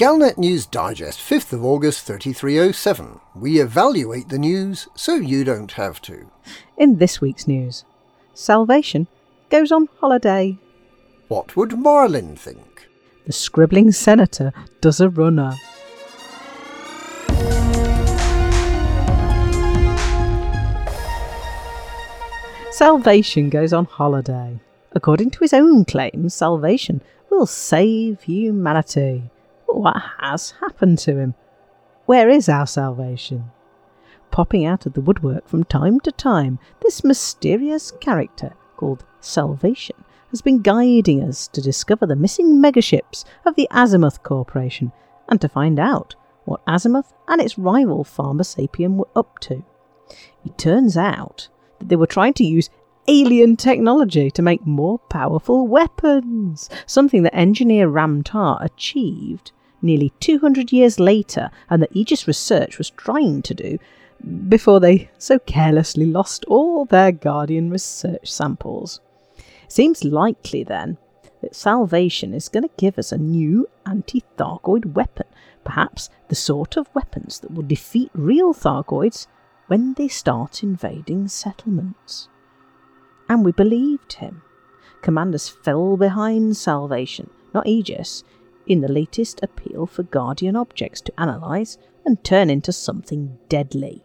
Galnet News Digest, 5th of August 3307. We evaluate the news so you don't have to. In this week's news, Salvation goes on holiday. What would Marlin think? The scribbling senator does a runner. Salvation goes on holiday. According to his own claims, Salvation will save humanity. What has happened to him? Where is our salvation? Popping out of the woodwork from time to time, this mysterious character called Salvation has been guiding us to discover the missing megaships of the Azimuth Corporation and to find out what Azimuth and its rival Pharma Sapien were up to. It turns out that they were trying to use alien technology to make more powerful weapons, something that engineer Ram Tah achieved nearly 200 years later and that Aegis Research was trying to do before they so carelessly lost all their Guardian research samples. Seems likely then that Salvation is going to give us a new anti Thargoid weapon, perhaps the sort of weapons that will defeat real Thargoids when they start invading settlements. And we believed him. Commanders fell behind Salvation, not Aegis, in the latest appeal for Guardian objects to analyse and turn into something deadly.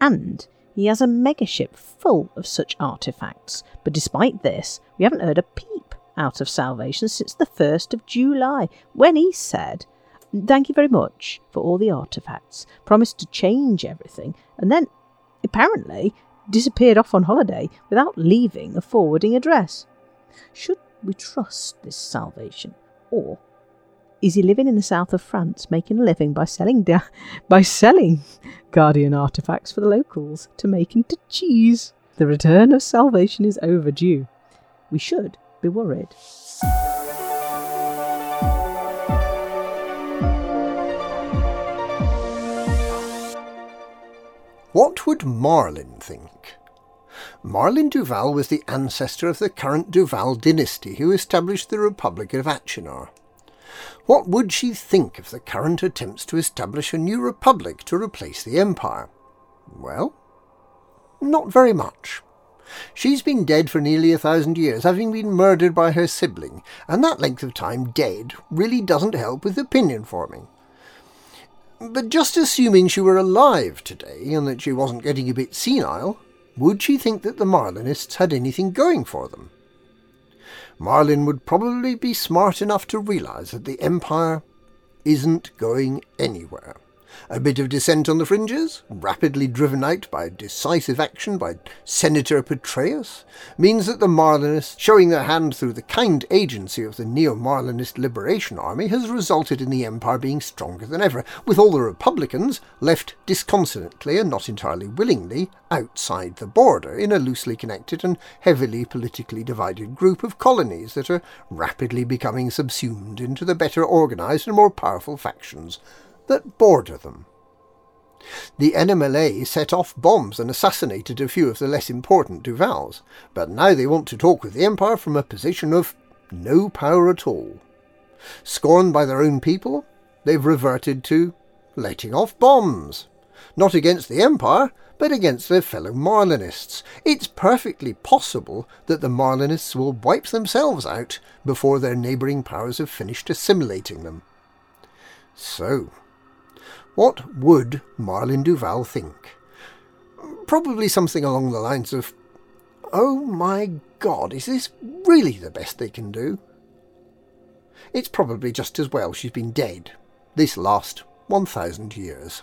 And he has a megaship full of such artifacts, but despite this, we haven't heard a peep out of Salvation since the 1st of July, when he said, Thank you very much for all the artifacts, promised to change everything, and then, apparently, disappeared off on holiday without leaving a forwarding address. Should we trust this Salvation, or is he living in the south of France, making a living by selling da- by selling Guardian artifacts for the locals to make into cheese? The return of salvation is overdue. We should be worried. What would Marlin think? Marlin Duval was the ancestor of the current Duval dynasty who established the Republic of Achenar. What would she think of the current attempts to establish a new republic to replace the Empire? Well, not very much. She's been dead for nearly a thousand years, having been murdered by her sibling, and that length of time dead really doesn't help with opinion forming. But just assuming she were alive today and that she wasn't getting a bit senile, would she think that the Marlinists had anything going for them? Marlin would probably be smart enough to realize that the Empire isn't going anywhere. A bit of dissent on the fringes, rapidly driven out by decisive action by Senator Patreus, means that the Marlinists, showing their hand through the kind agency of the Neo-Marlinist Liberation Army, has resulted in the Empire being stronger than ever, with all the Republicans left disconsolately and not entirely willingly outside the border in a loosely connected and heavily politically divided group of colonies that are rapidly becoming subsumed into the better organised and more powerful factions that border them. The NMLA set off bombs and assassinated a few of the less important Duvals, but now they want to talk with the Empire from a position of no power at all. Scorned by their own people, they've reverted to letting off bombs. Not against the Empire, but against their fellow Marlinists. It's perfectly possible that the Marlinists will wipe themselves out before their neighbouring powers have finished assimilating them. So, what would Marlin Duval think? Probably something along the lines of, Oh my God, is this really the best they can do? It's probably just as well she's been dead this last 1,000 years.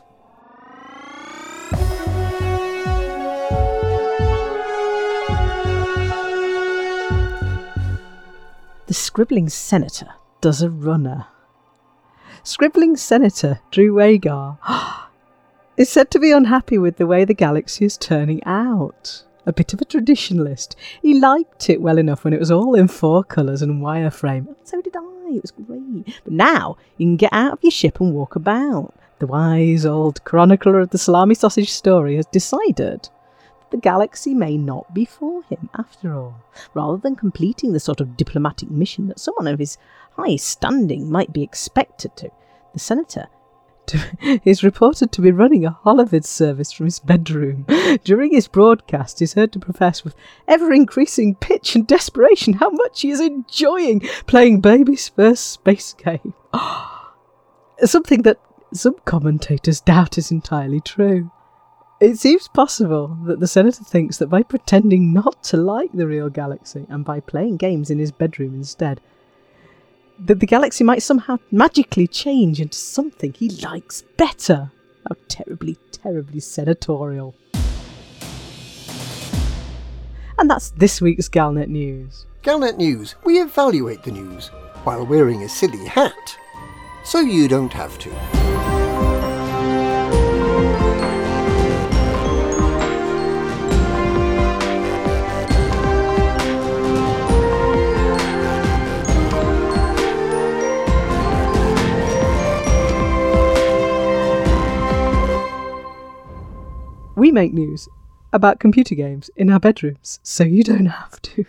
The scribbling senator does a runner. Scribbling Senator Drew Wagar is said to be unhappy with the way the galaxy is turning out. A bit of a traditionalist. He liked it well enough when it was all in four colours and wireframe. So did I. It was great. But now you can get out of your ship and walk about. The wise old chronicler of the salami sausage story has decided the galaxy may not be for him after all. Rather than completing the sort of diplomatic mission that someone of his high standing might be expected to, the senator to, is reported to be running a holovid service from his bedroom. During his broadcast, he's heard to profess with ever increasing pitch and desperation how much he is enjoying playing baby's first space game. Something that some commentators doubt is entirely true. It seems possible that the senator thinks that by pretending not to like the real galaxy and by playing games in his bedroom instead, that the galaxy might somehow magically change into something he likes better. How terribly, terribly senatorial. And that's this week's Galnet News. Galnet News, we evaluate the news while wearing a silly hat. So you don't have to. We make news about computer games in our bedrooms, so you don't have to.